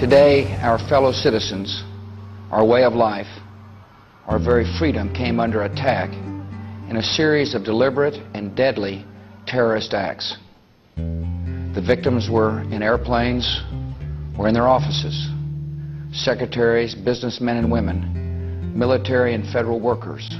Today, our fellow citizens, our way of life, our very freedom came under attack in a series of deliberate and deadly terrorist acts. The victims were in airplanes or in their offices, secretaries, businessmen and women, military and federal workers,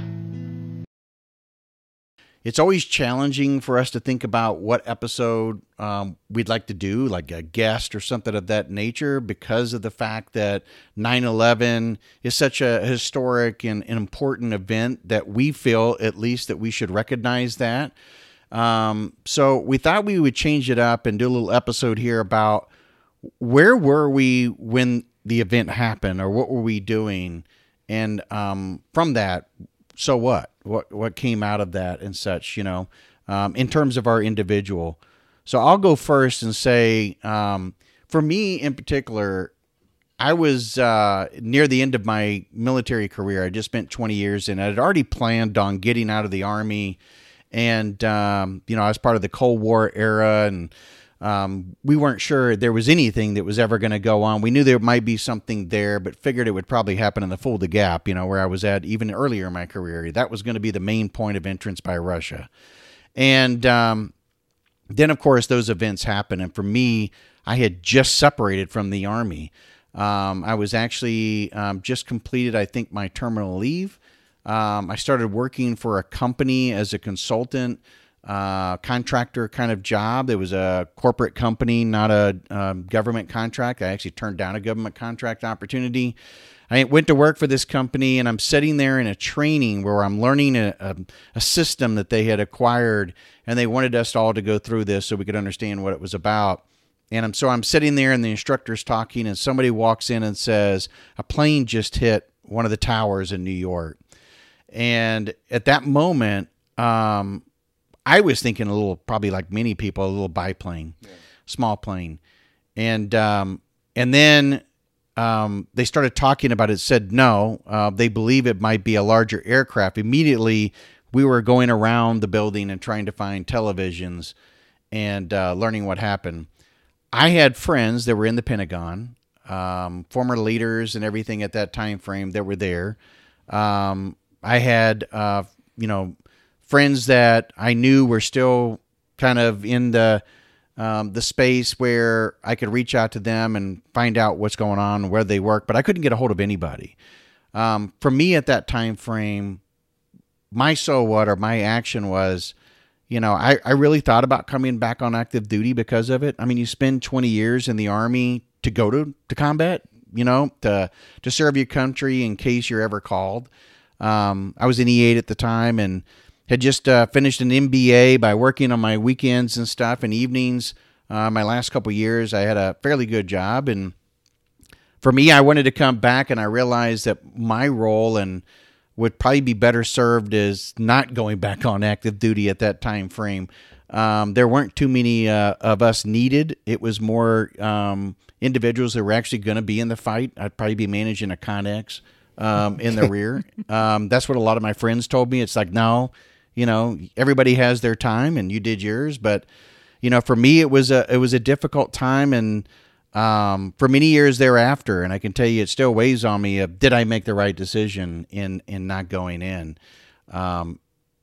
it's always challenging for us to think about what episode um, we'd like to do, like a guest or something of that nature, because of the fact that 9 11 is such a historic and, and, important event that we feel, at least, that we should recognize that. Um, so we thought we would change it up and do a little episode here about where were we when the event happened or what were we doing? And um, from that, so what? What what came out of that and such, you know, um, in terms of our individual. So I'll go first and say, um, for me in particular, I was uh, near the end of my military career. I just spent 20 years and I had already planned on getting out of the army. And, um, you know, I was part of the Cold War era and um, we weren't sure there was anything that was ever going to go on. We knew there might be something there, but figured it would probably happen in the Fulda Gap, you know, where I was at even earlier in my career. That was going to be the main point of entrance by Russia. And um, then, of course, those events happened. And for me, I had just separated from the Army. Um, I was actually um, just completed, I think, my terminal leave. Um, I started working for a company as a consultant uh, contractor kind of job. It was a corporate company, not a um, government contract. I actually turned down a government contract opportunity. I went to work for this company, and I'm sitting there in a training where I'm learning a, a, a system that they had acquired, and they wanted us all to go through this so we could understand what it was about. And I'm, so I'm sitting there, and the instructor's talking, and somebody walks in and says, A plane just hit one of the towers in New York. And at that moment, um, I was thinking a little, probably like many people, a little biplane, yeah. small plane, and um, and then um, they started talking about it. Said no, uh, they believe it might be a larger aircraft. Immediately, we were going around the building and trying to find televisions and uh, learning what happened. I had friends that were in the Pentagon, um, former leaders and everything at that time frame that were there. Um, I had, uh, you know, friends that I knew were still kind of in the um, the space where I could reach out to them and find out what's going on, where they work, but I couldn't get a hold of anybody. Um, for me at that time frame, my so what or my action was, you know, I, I really thought about coming back on active duty because of it. I mean, you spend 20 years in the army to go to, to combat, you know, to, to serve your country in case you're ever called. Um, I was in E8 at the time and had just uh, finished an MBA by working on my weekends and stuff and evenings. Uh, my last couple years, I had a fairly good job, and for me, I wanted to come back, and I realized that my role and would probably be better served as not going back on active duty at that time frame. Um, there weren't too many uh, of us needed. It was more um, individuals that were actually going to be in the fight. I'd probably be managing a Connex um, in the rear. Um, that's what a lot of my friends told me. It's like, no, you know, everybody has their time, and you did yours. But you know, for me, it was a it was a difficult time, and um, for many years thereafter. And I can tell you, it still weighs on me. Of did I make the right decision in in not going in? Um,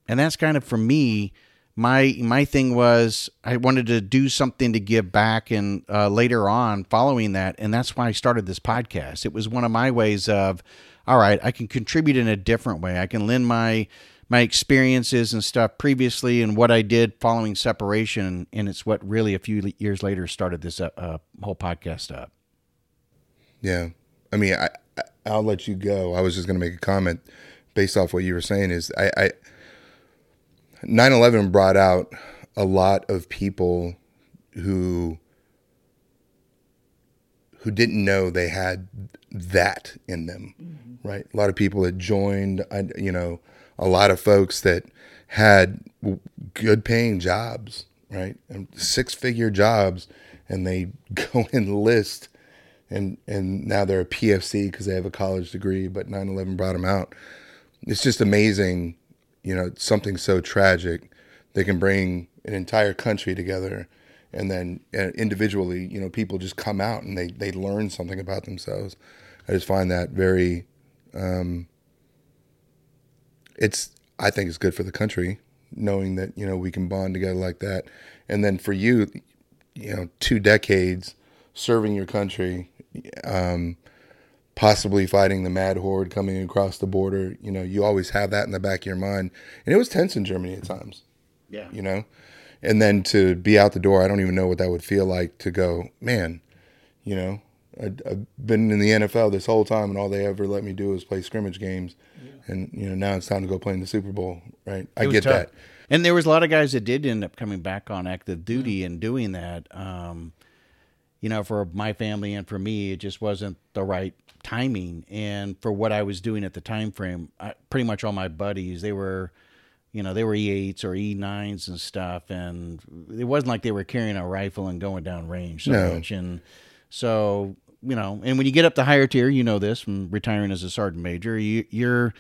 and that's kind of for me. My my thing was I wanted to do something to give back, and uh, later on, following that, and that's why I started this podcast. It was one of my ways of, all right, I can contribute in a different way. I can lend my my experiences and stuff previously and what I did following separation, and it's what really a few years later started this uh, uh, whole podcast up. Yeah, I mean, I, I will let you go. I was just going to make a comment based off what you were saying. Is I, I 9/11 brought out a lot of people who who didn't know they had that in them, mm-hmm. right? A lot of people that joined, you know a lot of folks that had good paying jobs, right? Six figure jobs, and they go enlist, and and now they're a PFC because they have a college degree, but 9/11 brought them out. It's just amazing, you know, something so tragic they can bring an entire country together and then uh, individually, you know, people just come out and they they learn something about themselves. I just find that very. Um, it's I think it's good for the country knowing that you know we can bond together like that, and then for you, you know, two decades serving your country, um, possibly fighting the Mad Horde coming across the border. You know, you always have that in the back of your mind, and it was tense in Germany at times. Yeah. You know, and then to be out the door, I don't even know what that would feel like to go, man. You know, I, I've been in the NFL this whole time, and all they ever let me do is play scrimmage games, and you know now it's time to go play in the Super Bowl, right? I It get tough. that. And there was a lot of guys that did end up coming back on active duty and doing that. Um, you know, for my family and for me, it just wasn't the right timing. And for what I was doing at the time frame, I, pretty much all my buddies, they were, you know, they were E8s or E9s and stuff. And it wasn't like they were carrying a rifle and going down range so No. much. And so, you know, and when you get up the higher tier, you know this from retiring as a sergeant major, you, you're,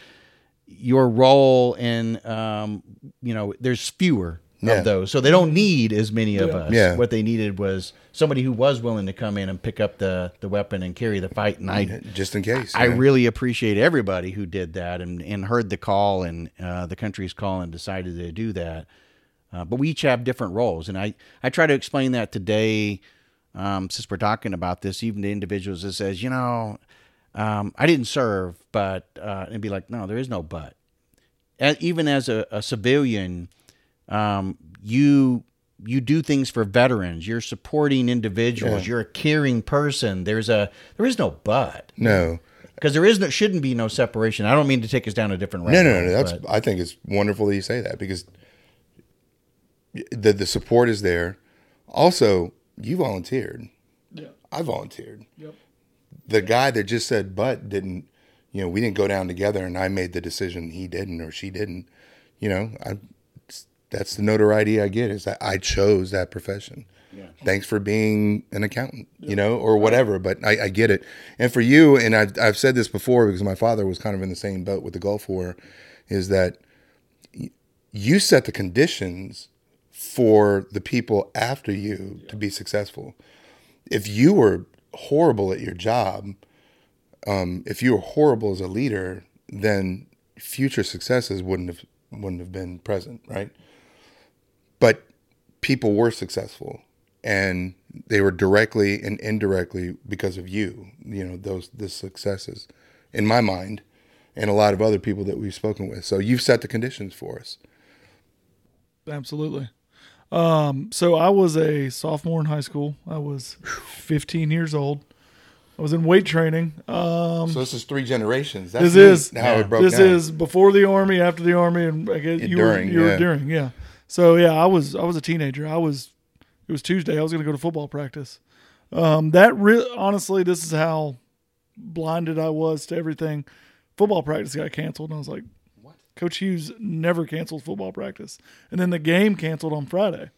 your role in um, you know there's fewer Yeah. of those so they don't need as many of us Yeah. what they needed was somebody who was willing to come in and pick up the the weapon and carry the fight and i Just in case. I you really appreciate everybody who did that and, and heard the call and uh, the country's call and decided to do that. Uh, but we each have different roles, and I, I try to explain that today. Um, since we're talking about this, even to individuals that says, you know, um, I didn't serve, but uh, and be like, no, there is no but. As, even as a, a civilian, um, you you do things for veterans. You're supporting individuals. Yeah. You're a caring person. There's a there is no but no. because there is no shouldn't be no separation. I don't mean to take us down a different route. No, no, no. That's. I think it's wonderful that you say that because the the support is there. Also, you volunteered. Yeah. I volunteered. Yep. The guy that just said but didn't. You know, we didn't go down together, and I made the decision. He didn't, or she didn't. You know, I. That's the notoriety I get is that I chose that profession. Thanks for being an accountant, you know, or whatever. But I, I get it. And for you, and I've I've said this before because my father was kind of in the same boat with the Gulf War, is that you set the conditions for the people after you to be successful. If you were horrible at your job, um, if you were horrible as a leader, then future successes wouldn't have wouldn't have been present, right? But people were successful, and they were directly and indirectly because of you. You know those the successes, in my mind, and a lot of other people that we've spoken with. So you've set the conditions for us. Absolutely. Um, so I was a sophomore in high school. I was 15 years old. I was in weight training. Um, So this is three generations. That's this is how it broke this down. is before the army, after the army, and I guess Yeah, you during, were you yeah. were during, yeah. So yeah, I was I was a teenager. I was it was Tuesday. I was going to go to football practice. Um, that re- honestly, this is how blinded I was to everything. Football practice got canceled, and I was like? Coach Hughes never cancels football practice, and then the game canceled on Friday.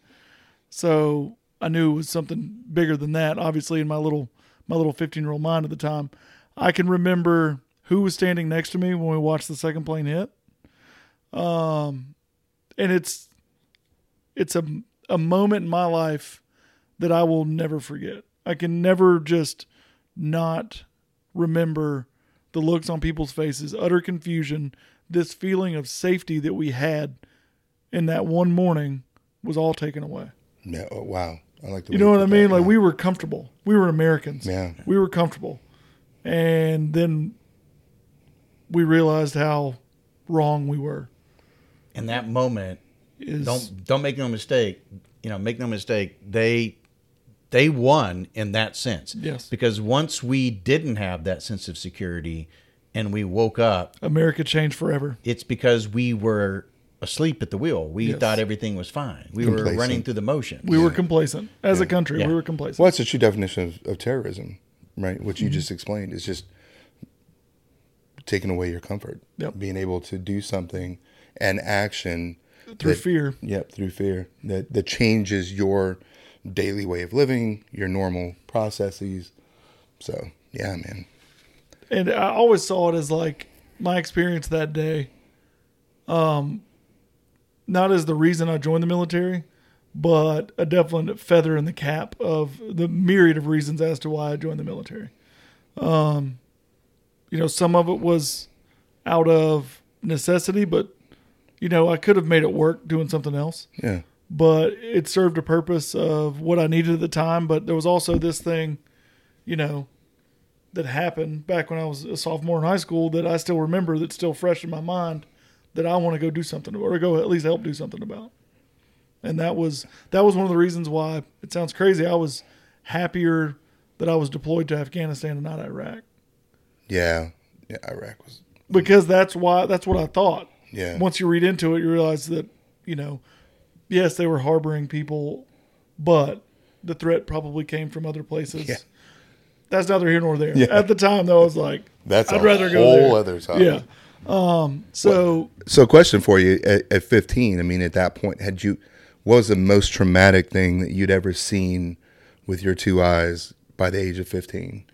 So I knew it was something bigger than that. Obviously, in my little my little fifteen year old mind at the time, I can remember who was standing next to me when we watched the second plane hit. Um, and it's it's a a moment in my life that I will never forget. I can never just not remember the looks on people's faces, utter confusion, this feeling of safety that we had in that one morning was all taken away. Yeah, oh, wow. I like the You know what I mean? that, Like yeah. we were comfortable. We were Americans. Yeah. We were comfortable. And then we realized how wrong we were. In that moment, Is don't don't make no mistake. You know, make no mistake. They they won in that sense. Yes. Because once we didn't have that sense of security, and we woke up, America changed forever. it's because we were asleep at the wheel. We Yes. thought everything was fine. We were running through the motion. We were complacent. As a country, Yeah. we were complacent. Well, that's the true definition of, of terrorism, right? What you Mm-hmm. just explained is just taking away your comfort, Yep. being able to do something and action Through that- fear. Yep, through fear that that changes your daily way of living, your normal processes. So yeah, man. And I always saw it as like my experience that day, um, not as the reason I joined the military, but a definite feather in the cap of the myriad of reasons as to why I joined the military. Um, you know, some of it was out of necessity, but you know, I could have made it work doing something else. Yeah. But it served a purpose of what I needed at the time. But there was also this thing, you know, that happened back when I was a sophomore in high school that I still remember that's still fresh in my mind that I want to go do something or go at least help do something about. And that was that was one of the reasons why it sounds crazy. I was happier that I was deployed to Afghanistan and not Iraq. Yeah. Yeah. Iraq was. Because that's why that's what I thought. Yeah. Once you read into it, you realize that, you know, yes, they were harboring people, but the threat probably came from other places. Yeah. That's neither here nor there. Yeah. At the time, though, I was like, That's I'd rather go whole there. other topic. Yeah. Um, so So, question for you: at, at 15, I mean, at that point, had you what was the most traumatic thing that you'd ever seen with your two eyes by the age of 15?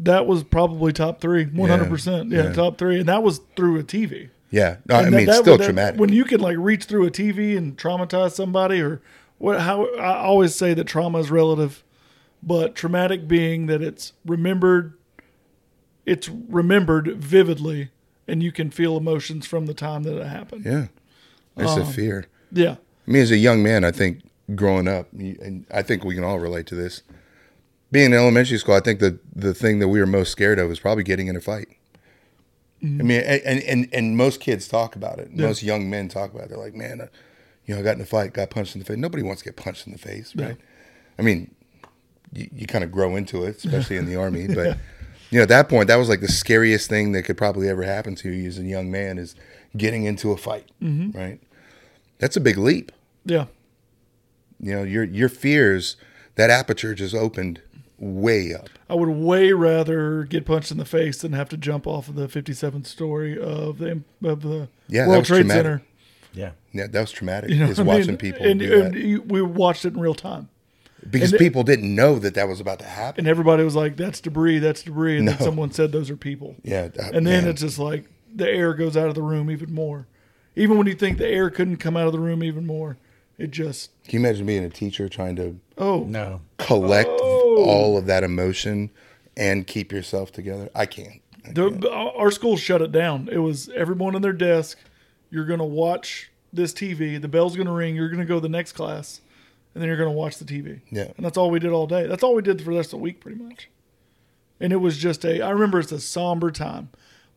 that was probably top three, 100%. Yeah, yeah. top three. And that was through a TV. Yeah, no, I And mean, that- that- still that- traumatic. When you can like reach through a TV and traumatize somebody, or what? How I always say that trauma is relative, but traumatic being that it's remembered, it's remembered vividly, and you can feel emotions from the time that it happened. yeah, it's Um, a fear. Yeah, I mean, as a young man, I think growing up, and I think we can all relate to this. Being in elementary school, I think the the thing that we were most scared of was probably getting in a fight. I mean, and, and and most kids talk about it. Most young men talk about it. They're like, "Man, uh, you know, I got in a fight, got punched in the face." Nobody wants to get punched in the face, right? I mean, you, you kind of grow into it, especially in the army. But you know, at that point, that was like the scariest thing that could probably ever happen to you as a young man is getting into a fight, mm-hmm. right? That's a big leap yeah. you know your your fears that aperture just opened way up I would way rather get punched in the face than have to jump off of the 57th story of the of the Yeah, that World was Trade traumatic. Center. Yeah. yeah that was traumatic You know, is watching mean? people and, do and that you, we watched it in real time. Because and- people didn't know that that was about to happen and everybody was like, "That's debris, that's debris," and then someone said, "Those are people." yeah that- And then man. it's just like the air goes out of the room even more. Even when you think the air couldn't come out of the room even more, it just can you imagine being a teacher trying to oh No. collect Oh. all of that emotion and keep yourself together i can't I The, can't. Uh, our school shut it down. It was everyone on their desk. You're gonna watch this TV. The bell's gonna ring. You're gonna go to the next class, and then you're gonna watch the TV. Yeah. and that's all we did all day. That's all we did for the rest of the week, pretty much. And it was just a. I remember it's a somber time,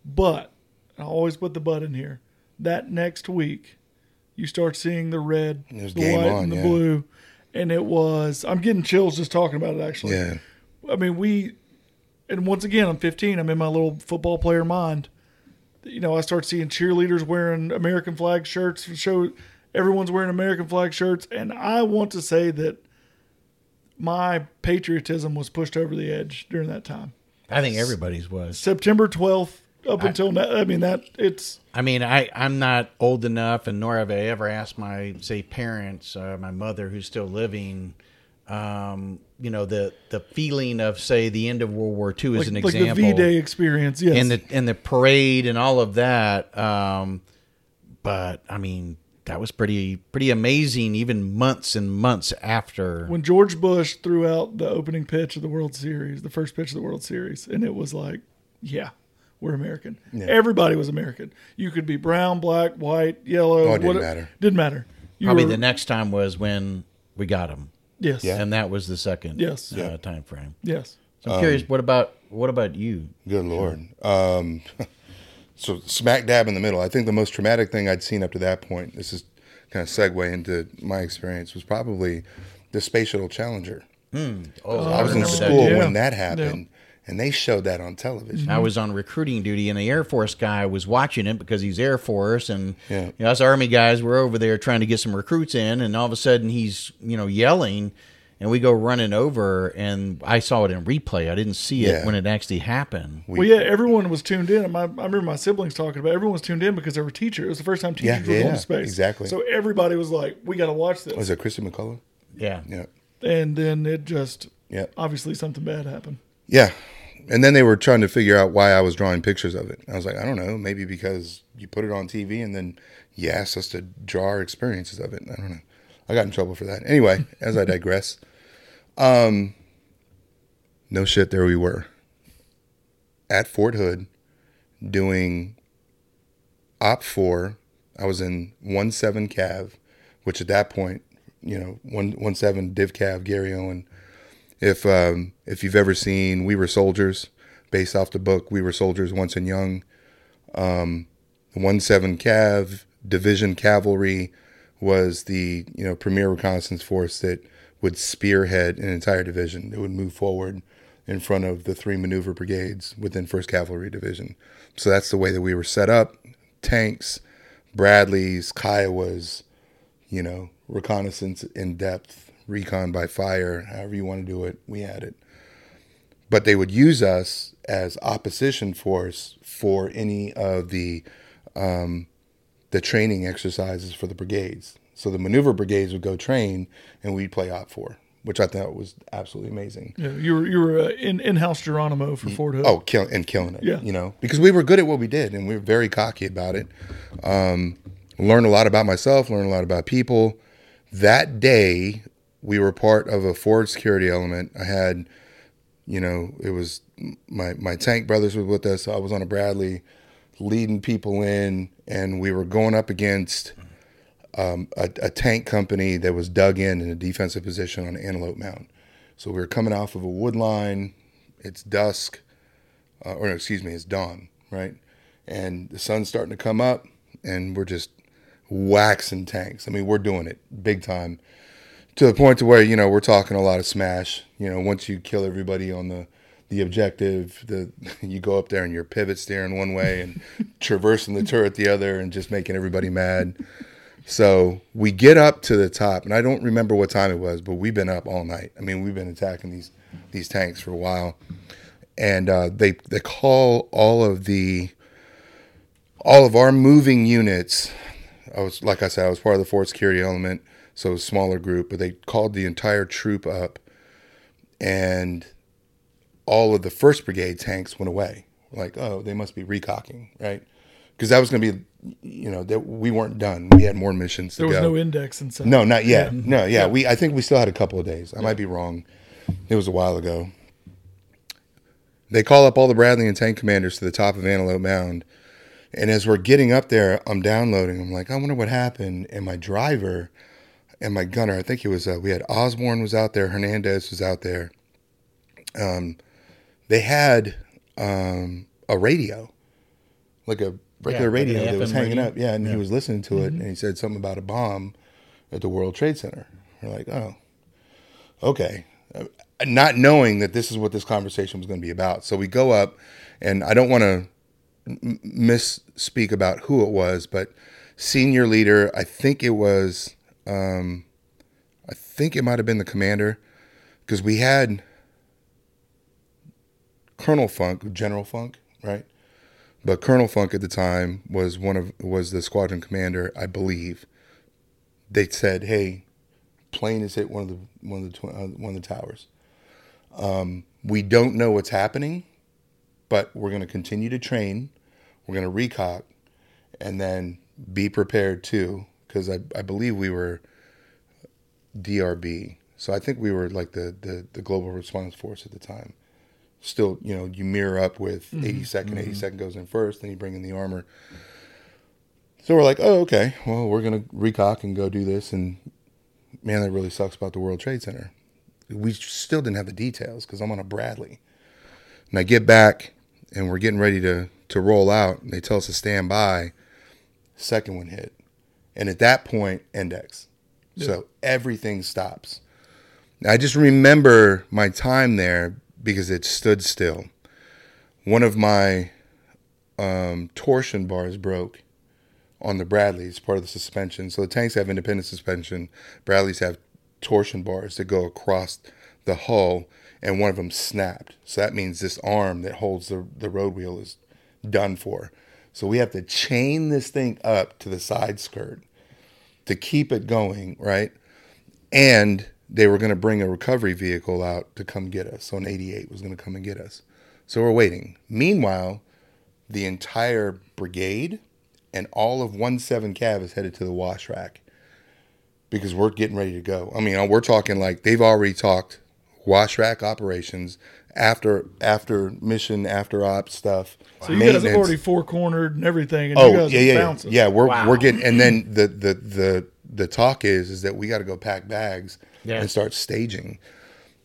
but I always put the but in here. That next week, you start seeing the red, the white, on, and the yeah. blue, and it was. I'm getting chills just talking about it. Actually, yeah I mean, we, and once again, I'm 15. I'm in my little football player mind. You know, I start seeing cheerleaders wearing American flag shirts. Show everyone's wearing American flag shirts, and I want to say that my patriotism was pushed over the edge during that time. I think everybody's was. September 12th up until now. I mean, that it's I mean, I, I'm not old enough, and nor have I ever asked my, say, parents, uh, my mother who's still living, um, you know, the, the feeling of, say, the end of World War II like, as an like example. the V-Day experience. Yes, and the and the parade and all of that. Um, but I mean, that was pretty pretty amazing. Even months and months after. when George Bush threw out the opening pitch of the World Series, the first pitch of the World Series, and it was like, yeah, we're American. Everybody was American. You could be brown, black, white, yellow. Oh, it didn't what- matter. Didn't matter. You Probably were- the next time was when we got them, yes, Yeah. and that was the second Yes. uh, Yeah. time frame. yes. So I'm curious, what about what about you? Good lord. Um, so smack dab in the middle. I think the most traumatic thing I'd seen up to that point. This is kind of segue into my experience. Was probably the Space Shuttle Challenger. Hmm. Oh, I was in remember that, school yeah. when that happened, and they showed that on television. I was on recruiting duty, and the Air Force guy was watching it because he's Air Force, and Yeah. you know, us Army guys were over there trying to get some recruits in, and all of a sudden he's you know yelling, and we go running over, and I saw it in replay. I didn't see it Yeah. when it actually happened. We- well, yeah, everyone was tuned in. My, I remember my siblings talking about. it. Everyone was tuned in because they were teachers. It was the first time teachers Yeah, were going yeah, to space. exactly. So everybody was like, "We got to watch this." Was it Christy McCullough? Yeah, Yeah, and then it just yeah, obviously something bad happened. yeah. And then they were trying to figure out why I was drawing pictures of it. I was like, I don't know, maybe because you put it on TV and then you asked us to draw our experiences of it. I don't know. I got in trouble for that. Anyway, as I digress, um, no shit, there we were at Fort Hood doing OPFOR. I was in 1 7 Cav, which at that point, you know, 1, 1 7 Div Cav, Garryowen. If, um, if you've ever seen We Were Soldiers, based off the book We Were Soldiers Once and Young, um, 1 7 Cav, Division Cavalry was the, you know, premier reconnaissance force that would spearhead an entire division. It would move forward in front of the three maneuver brigades within 1st Cavalry Division. So that's the way that we were set up. Tanks, Bradleys, Kiowas, you know, reconnaissance in depth, recon by fire, however you want to do it, we had it. But they would use us as opposition force for any of the um, the training exercises for the brigades. So the maneuver brigades would go train, and we'd play OPFOR which I thought was absolutely amazing. Yeah, you were you were uh, in in house Geronimo for Fort Hood. Oh, kill, and killing it. Yeah. you know, because we were good at what we did, and we were very cocky about it. Um, learned a lot about myself, learned a lot about people. That day, we were part of a forward security element. I had, you know, it was my my tank brothers was with us. I was on a Bradley, leading people in, and we were going up against um, a, a, tank company that was dug in in a defensive position on Antelope Mound. So we were coming off of a wood line. It's dusk, uh, or excuse me, it's dawn, right? And the sun's starting to come up, and we're just waxing tanks. I mean, we're doing it big time to the point to where you know we're talking a lot of smash. You know, once you kill everybody on the the objective, the you go up there and you're pivot steering one way and traversing the turret the other, and just making everybody mad. So we get up to the top, and I don't remember what time it was, but we've been up all night. I mean, we've been attacking these these tanks for a while, and uh, they they call all of the all of our moving units. I was like I said, I was part of the forward security element, so a smaller group, but they called the entire troop up, and all of the first brigade tanks went away. Like, oh, they must be recocking, right? Because that was going to be you know that we weren't done. We had more missions there was go. no ENDEX and stuff. No, not yet. Yeah. No, yeah, we. I think we still had a couple of days. I yeah. might be wrong. It was a while ago. They call up all the Bradley and tank commanders to the top of Antelope Mound, and as we're getting up there, I'm downloading. I'm like, I wonder what happened. And my driver and my gunner, I think it was uh, we had Osborne was out there, Hernandez was out there. Um, they had um, a radio, like a regular yeah, radio that was hanging radio. up. Yeah, and yeah. he was listening to it, mm-hmm. and he said something about a bomb at the World Trade Center. We're like, oh, okay. Uh, not knowing that this is what this conversation was going to be about. So we go up, and I don't want to m- misspeak about who it was, but senior leader, I think it was, um, I think it might have been the commander, because we had Colonel Funk, General Funk, right? But Colonel Funk at the time was one of was the squadron commander, I believe. They said, "Hey, plane has hit one of the one of the uh, one of the towers. Um, we don't know what's happening, but we're going to continue to train. We're going to recock, and then be prepared too, because I, I believe we were DRB. So I think we were like the, the the global response force at the time still, you know, you mirror up with mm-hmm. 82nd, mm-hmm. 82nd goes in first, then you bring in the armor. So we're like, oh, okay, well, we're going to recock and go do this. And man, that really sucks about the World Trade Center. We still didn't have the details because I'm on a Bradley. And I get back and we're getting ready to, to roll out. And they tell us to stand by. Second one hit. And at that point, ENDEX. Yeah. So everything stops. I just remember my time there because it stood still. One of my um, torsion bars broke on the Bradleys, part of the suspension. So the tanks have independent suspension. Bradleys have torsion bars that go across the hull, and one of them snapped. So that means this arm that holds the, the road wheel is done for. So we have to chain this thing up to the side skirt to keep it going, right? And they were going to bring a recovery vehicle out to come get us. So an 88 was going to come and get us. So we're waiting. Meanwhile, the entire brigade and all of 17 Cav is headed to the wash rack. because we're getting ready to go. I mean, uh, we're talking like they've already talked wash rack operations after after mission after ops stuff. So you guys have already four cornered and everything, and you Oh guys yeah, yeah, yeah. bouncing. yeah. We're Wow. we're getting, and then the the the the talk is is that we got to go pack bags Yeah. and start staging.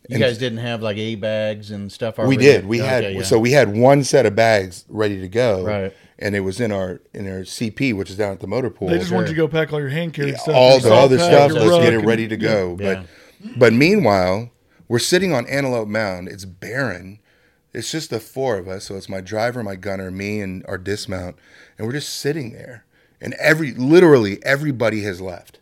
You guys didn't have like A bags and stuff already? We did. We Okay, had yeah. so we had one set of bags ready to go, Right. And it was in our in our CP, which is down at the motor pool. They just wanted you to go pack all your hand carried stuff, all the other stuff. your Let's get it ready to go. Yeah. But but meanwhile, we're sitting on Antelope Mound. It's barren. It's just the four of us. So it's my driver, my gunner, me, and our dismount, and we're just sitting there. And every literally everybody has left,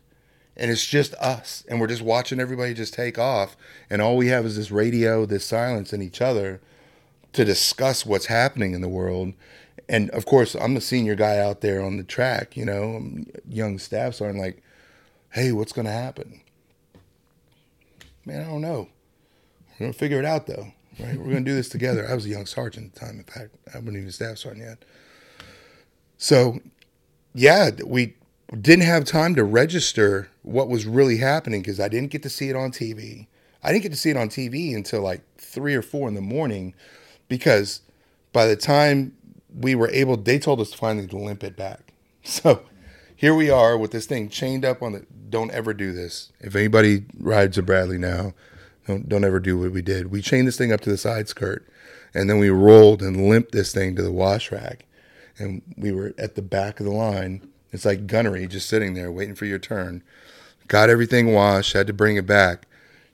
and it's just us. And we're just watching everybody just take off. And all we have is this radio, this silence, and each other to discuss what's happening in the world. And of course, I'm the senior guy out there on the track, you know, I'm young staff sergeant, like, hey, what's going to happen? Man, I don't know. We're going to figure it out, though, right? We're going to do this together. I was a young sergeant at the time. In fact, I wasn't even staff sergeant yet. So, yeah, we didn't have time to register what was really happening because I didn't get to see it on TV. I didn't get to see it on TV until like three or four in the morning because by the time we were able, they told us finally to limp it back. So here we are with this thing chained up on the. Don't ever do this. If anybody rides a Bradley now, don't don't ever do what we did. We chained this thing up to the side skirt, and then we rolled and limped this thing to the wash rack, and we were at the back of the line. It's like gunnery, just sitting there waiting for your turn. Got everything washed. Had to bring it back.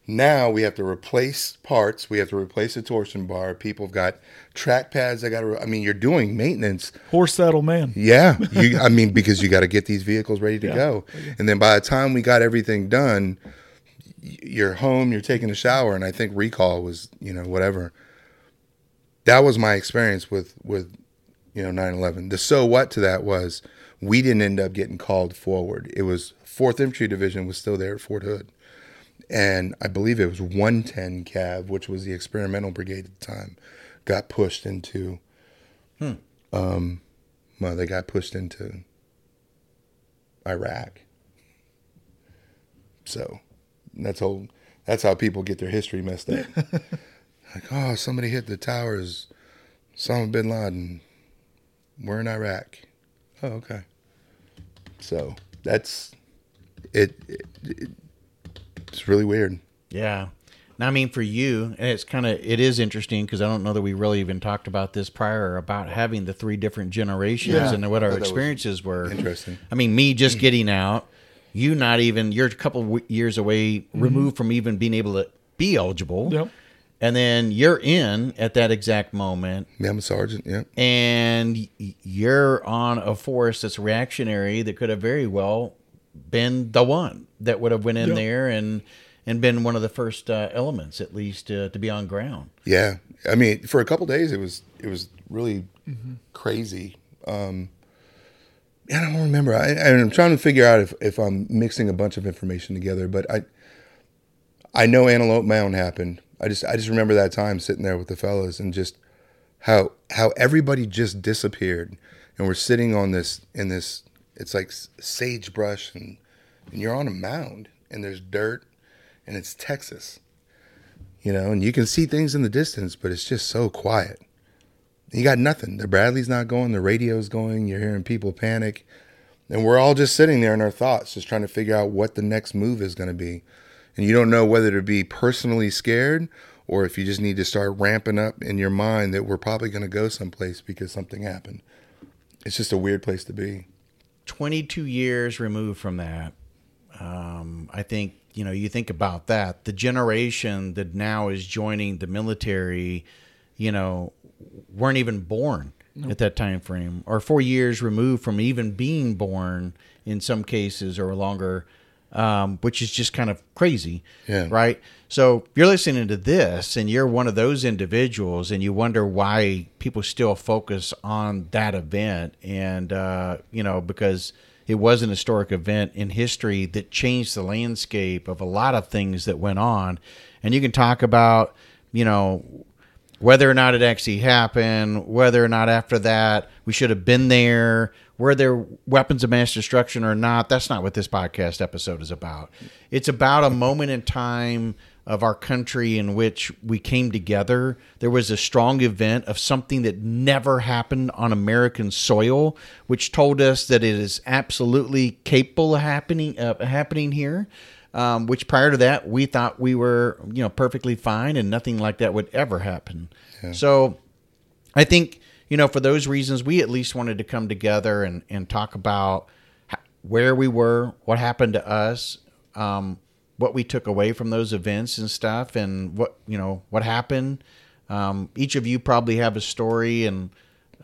Now we have to replace parts. We have to replace the torsion bar. People have got track pads. I got to. I mean, you're doing maintenance. Horse saddle man. Yeah, you. I mean, because you got to get these vehicles ready to Yeah. go, and then by the time we got everything done, you're home. You're taking a shower, and I think recall was, you know, whatever. That was my experience with with, you know, 9/11. The so what to that was we didn't end up getting called forward. It was Fourth Infantry Division was still there at Fort Hood, and I believe it was 110 Cav, which was the experimental brigade at the time, got pushed into. hmm. Um, well, they got pushed into Iraq. So that's how that's how people get their history messed up. like, oh, somebody hit the towers, Osama bin Laden. We're in Iraq. Oh, okay. So that's it, it, it it's really weird. Yeah. Now, I mean, for you, and it's kind of it is interesting because I don't know that we really even talked about this prior about having the three different generations Yeah. and what our thought that was experiences were. interesting. I mean, me just getting out, you not even you're a couple of w- years away removed mm-hmm. from even being able to be eligible, Yep. And then you're in at that exact moment, Yeah, I'm a sergeant. Yeah. and you're on a force that's reactionary that could have very well been the one that would have went in Yeah. there and and been one of the first uh, elements at least uh, to be on ground Yeah, I mean, for a couple days, it was it was really crazy. Um, I don't remember. I, I'm trying to figure out if, if I'm mixing a bunch of information together, but I I know Antelope Mound happened. I just I just remember that time sitting there with the fellas and just how how everybody just disappeared, and we're sitting on this in this it's like sagebrush and and you're on a mound and there's dirt and it's Texas you know, and you can see things in the distance, but it's just so quiet. You got nothing. The Bradley's not going, the radio's going, you're hearing people panic. And we're all just sitting there in our thoughts, just trying to figure out what the next move is going to be. And you don't know whether to be personally scared or if you just need to start ramping up in your mind that we're probably going to go someplace because something happened. It's just a weird place to be. 22 years removed from that um, i think you know you think about that the generation that now is joining the military you know weren't even born at that time frame or four years removed from even being born in some cases or longer um, which is just kind of crazy Yeah. right so you're listening to this and you're one of those individuals and you wonder why people still focus on that event and uh, you know because it was an historic event in history that changed the landscape of a lot of things that went on and you can talk about you know whether or not it actually happened, whether or not after that we should have been there, were there weapons of mass destruction or not, that's not what this podcast episode is about. It's about a moment in time of our country in which we came together. There was a strong event of something that never happened on American soil, which told us that it is absolutely capable of happening uh, happening here. Um, which prior to that we thought we were you know perfectly fine and nothing like that would ever happen. So I think you know for those reasons we at least wanted to come together and and talk about where we were, what happened to us, um, what we took away from those events and stuff, and what you know what happened. Um, each of you probably have a story, and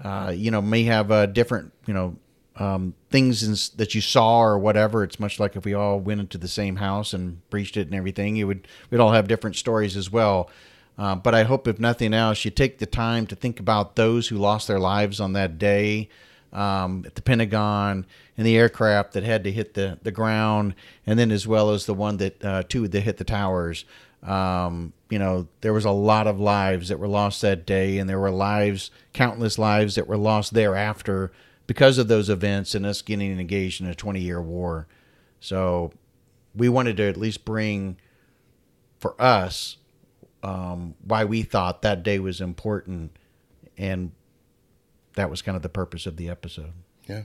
uh, you know may have a different you know um, things in, that you saw or whatever. It's much like if we all went into the same house and breached it and everything. You would we'd all have different stories as well. Uh, but I hope, if nothing else, you take the time to think about those who lost their lives on that day um, at the Pentagon and the aircraft that had to hit the, the ground, and then as well as the one that uh, two that hit the towers. Um, you know, there was a lot of lives that were lost that day, and there were lives, countless lives that were lost thereafter because of those events and us getting engaged in a 20 year war. So we wanted to at least bring for us um, why we thought that day was important, and that was kind of the purpose of the episode. Yeah.